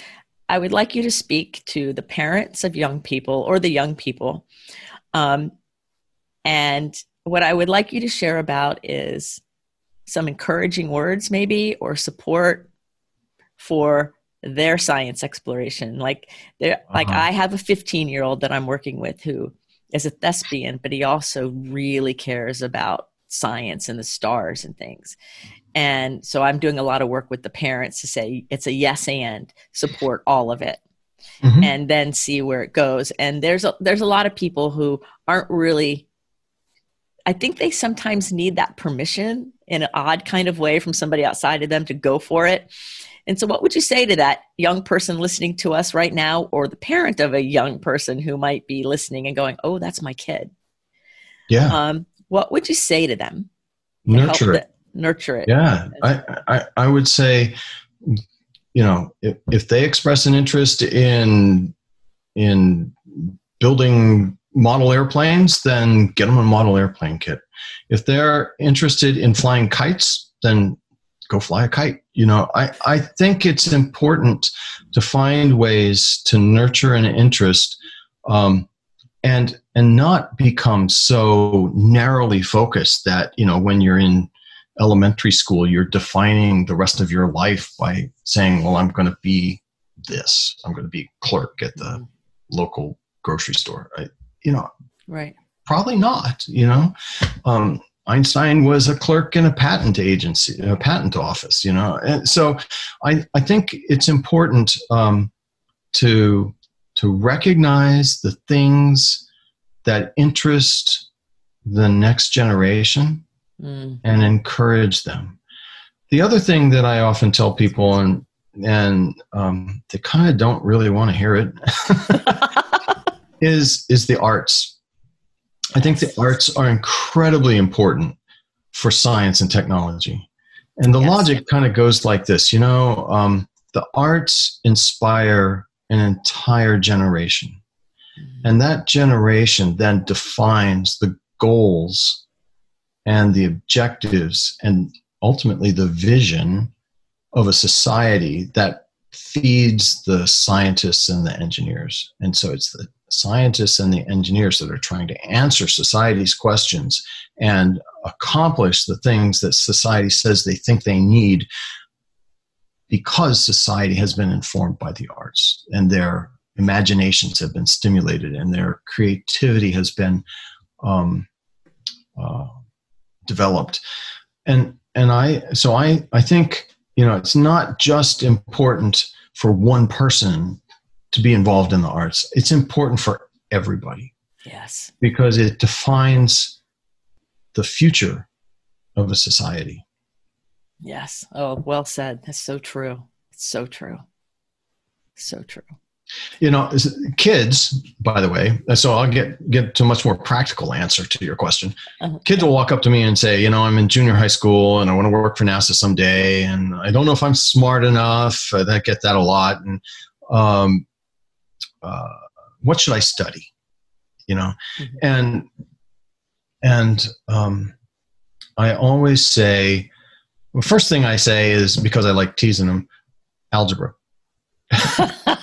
I would like you to speak to the parents of young people or the young people. Um, and what I would like you to share about is some encouraging words, maybe, or support for their science exploration. Like, uh-huh. like I have a 15 year old that I'm working with who is a thespian, but he also really cares about science and the stars and things. And so I'm doing a lot of work with the parents to say it's a yes and support all of it. Mm-hmm. And then see where it goes. And there's a there's a lot of people who aren't really I think they sometimes need that permission in an odd kind of way from somebody outside of them to go for it. And so, what would you say to that young person listening to us right now, or the parent of a young person who might be listening and going, "Oh, that's my kid"? Yeah. Um, what would you say to them? Nurture it. Nurture it. Yeah, I, I, I would say, you know, if, if they express an interest in in building model airplanes, then get them a model airplane kit. If they're interested in flying kites, then go fly a kite. You know, I, I think it's important to find ways to nurture an interest um, and and not become so narrowly focused that you know when you're in elementary school you're defining the rest of your life by saying well i'm going to be this. I'm going to be clerk at the local grocery store. I, you know right. probably not you know? Um, einstein was a clerk in a patent agency a patent office you know and so i, I think it's important um, to to recognize the things that interest the next generation mm. and encourage them. The other thing that I often tell people, and and um, they kind of don't really want to hear it, is is the arts. I think the arts are incredibly important for science and technology. And the yes. logic kind of goes like this you know, um, the arts inspire an entire generation. Mm-hmm. And that generation then defines the goals and the objectives and ultimately the vision of a society that feeds the scientists and the engineers. And so it's the scientists and the engineers that are trying to answer society's questions and accomplish the things that society says they think they need because society has been informed by the arts and their imaginations have been stimulated and their creativity has been um, uh, developed. And and i so i i think you know it's not just important for one person to be involved in the arts. It's important for everybody. Yes. Because it defines the future of a society. Yes. Oh well said. That's so true. It's so true. So true. You know kids by the way so i'll get get to a much more practical answer to your question. Uh-huh. kids will walk up to me and say you know i'm in junior high school and i want to work for nasa someday and i don't know if i'm smart enough i get that a lot. And um, uh, what should i study you know mm-hmm. and and um, i always say the first thing i say is because i like teasing them algebra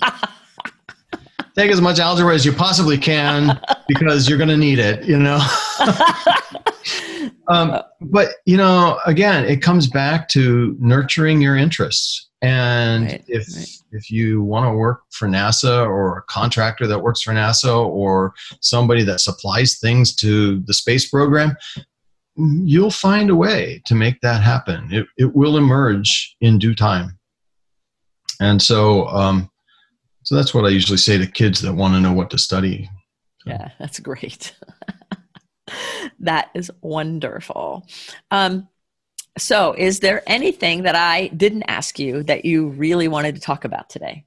take as much algebra as you possibly can because you're going to need it, you know? um, but, you know, again, it comes back to nurturing your interests. And right, if, right. if you want to work for NASA or a contractor that works for NASA or somebody that supplies things to the space program, you'll find a way to make that happen. It, it will emerge in due time. And so, um, so that's what I usually say to kids that want to know what to study. Yeah, that's great. that is wonderful. Um, so, is there anything that I didn't ask you that you really wanted to talk about today?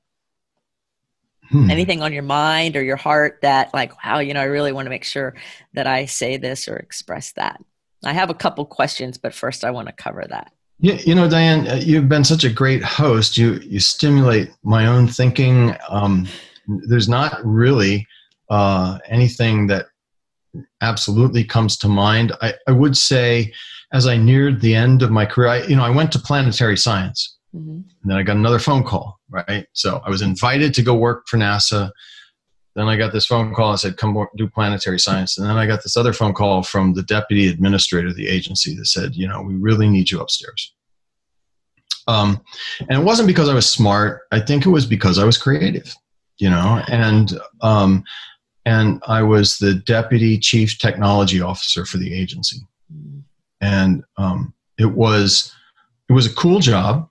Hmm. Anything on your mind or your heart that, like, wow, you know, I really want to make sure that I say this or express that? I have a couple questions, but first I want to cover that. Yeah, you know, Diane, uh, you've been such a great host. You you stimulate my own thinking. Um, there's not really uh, anything that absolutely comes to mind. I, I would say, as I neared the end of my career, I, you know, I went to planetary science, mm-hmm. and then I got another phone call. Right, so I was invited to go work for NASA. Then I got this phone call I said, come do planetary science. And then I got this other phone call from the deputy administrator of the agency that said, you know, we really need you upstairs. Um, and it wasn't because I was smart. I think it was because I was creative, you know, and, um, and I was the deputy chief technology officer for the agency. And, um, it was, it was a cool job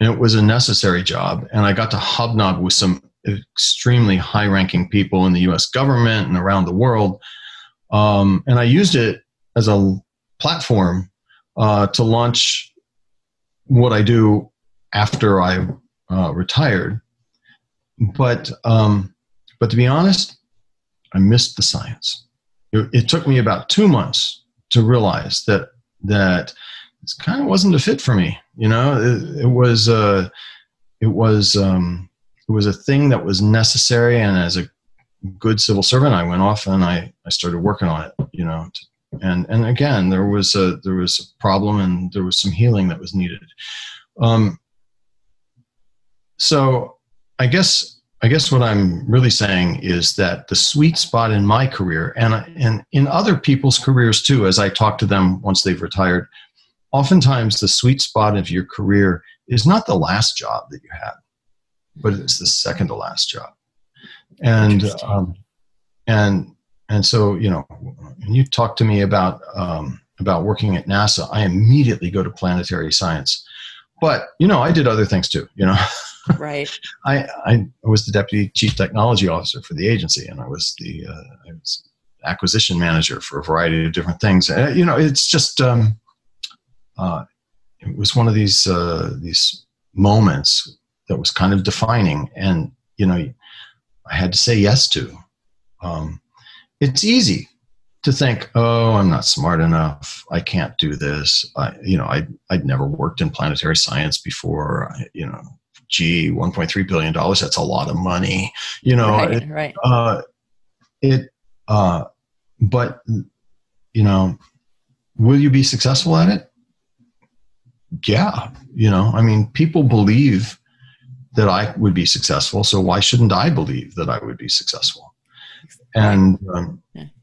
and it was a necessary job. And I got to hobnob with some extremely high ranking people in the US government and around the world. Um, and I used it as a platform uh, to launch what I do after I uh, retired. But, um, but to be honest, I missed the science. It, it took me about two months to realize that, that this kind of wasn't a fit for me. You know, it, it was, uh, it was, um, it was a thing that was necessary and as a good civil servant i went off and i, I started working on it you know and and again there was a there was a problem and there was some healing that was needed um, so i guess i guess what i'm really saying is that the sweet spot in my career and and in other people's careers too as i talk to them once they've retired oftentimes the sweet spot of your career is not the last job that you had but it's the second to last job. And um, and and so you know, when you talk to me about um, about working at NASA, I immediately go to planetary science. But you know, I did other things too. You know, right? I, I was the deputy chief technology officer for the agency, and I was the uh, I was acquisition manager for a variety of different things. Uh, you know, it's just um, uh, it was one of these uh, these moments that was kind of defining and you know i had to say yes to um, it's easy to think oh i'm not smart enough i can't do this I, you know I, i'd never worked in planetary science before I, you know gee 1.3 billion dollars that's a lot of money you know right, it, right. Uh, it uh, but you know will you be successful at it yeah you know i mean people believe that I would be successful. So why shouldn't I believe that I would be successful? And um,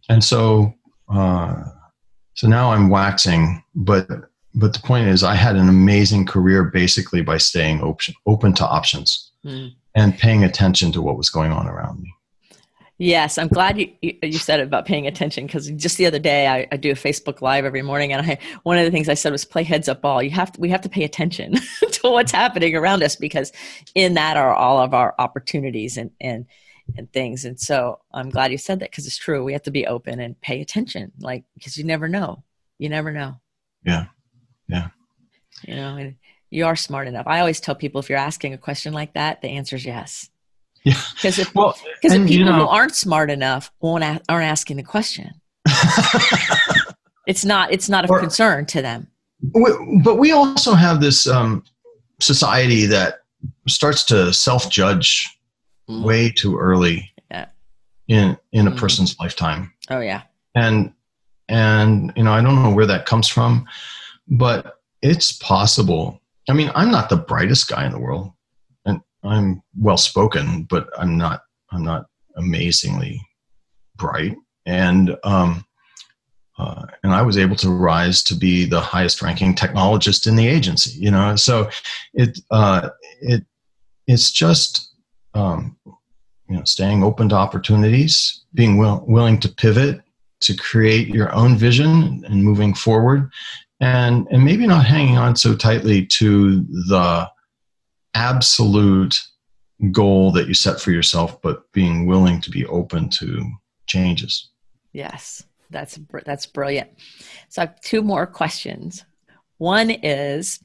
and so uh, so now I'm waxing, but but the point is, I had an amazing career basically by staying open open to options mm. and paying attention to what was going on around me. Yes, I'm glad you, you said it about paying attention because just the other day I, I, do a Facebook Live every morning, and I one of the things I said was play heads up ball. You have to we have to pay attention to what's happening around us because in that are all of our opportunities and and and things. And so I'm glad you said that because it's true. We have to be open and pay attention, like because you never know. You never know. Yeah, yeah. You know, and you are smart enough. I always tell people if you're asking a question like that, the answer is yes. Yeah. Because if, well, if people you know, who aren't smart enough won't aren't asking the question, it's not it's not a or, concern to them. But we also have this um, society that starts to self judge. Way too early yeah. in in a mm. person's lifetime. Oh yeah. And and you know I don't know where that comes from, but it's possible. I mean, I'm not the brightest guy in the world. And I'm well spoken, but I'm not I'm not amazingly bright. And um, uh, and I was able to rise to be the highest ranking technologist in the agency. You know, so it uh, it it's just um, you know staying open to opportunities, being will, willing to pivot to create your own vision and moving forward, and and maybe not hanging on so tightly to the absolute goal that you set for yourself, but being willing to be open to changes. Yes, that's that's brilliant. So I have two more questions. One is,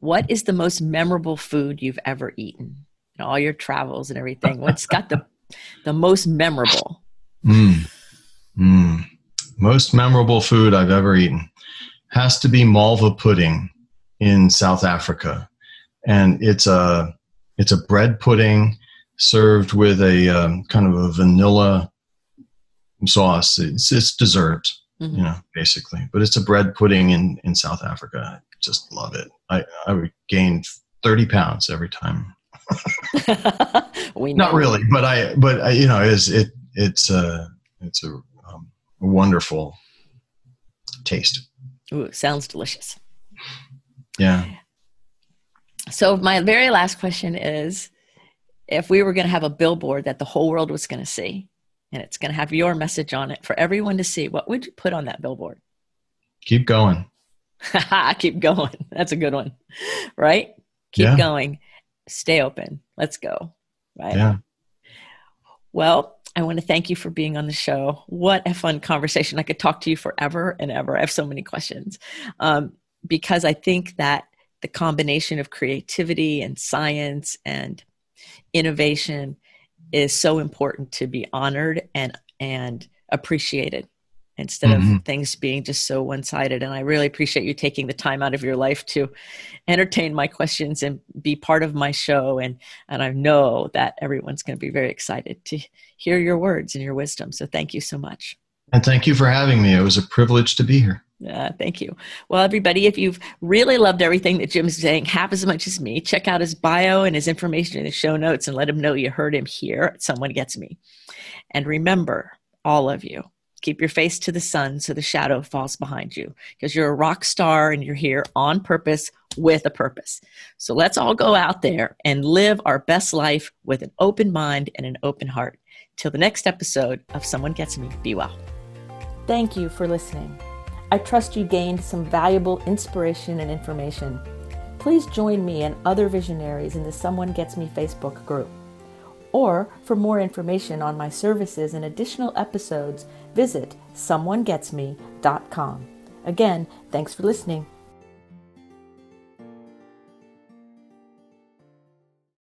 what is the most memorable food you've ever eaten all your travels and everything? What's got the the most memorable? Mm. Mm. Most memorable food I've ever eaten has to be malva pudding in South Africa and it's a it's a bread pudding served with a um, kind of a vanilla sauce. It's, it's dessert, mm-hmm. you know, basically. But it's a bread pudding in in South Africa. I just love it. I I would gain thirty pounds every time. we know. not really, but I but I, you know is it it's a it's a, um, wonderful taste. Ooh, sounds delicious. Yeah. So, my very last question is if we were going to have a billboard that the whole world was going to see, and it's going to have your message on it for everyone to see, what would you put on that billboard? Keep going. Keep going. That's a good one. Right? Keep yeah. going. Stay open. Let's go. Right? Yeah. Well, I want to thank you for being on the show. What a fun conversation. I could talk to you forever and ever. I have so many questions um, because I think that the combination of creativity and science and innovation is so important to be honored and and appreciated instead mm-hmm. of things being just so one-sided and i really appreciate you taking the time out of your life to entertain my questions and be part of my show and and i know that everyone's going to be very excited to hear your words and your wisdom so thank you so much and thank you for having me it was a privilege to be here uh, thank you. Well, everybody, if you've really loved everything that Jim's saying half as much as me, check out his bio and his information in the show notes and let him know you heard him here. Someone gets me. And remember, all of you, keep your face to the sun so the shadow falls behind you because you're a rock star and you're here on purpose with a purpose. So let's all go out there and live our best life with an open mind and an open heart. Till the next episode of Someone Gets Me, be well. Thank you for listening. I trust you gained some valuable inspiration and information. Please join me and other visionaries in the Someone Gets Me Facebook group. Or for more information on my services and additional episodes, visit someonegetsme.com. Again, thanks for listening.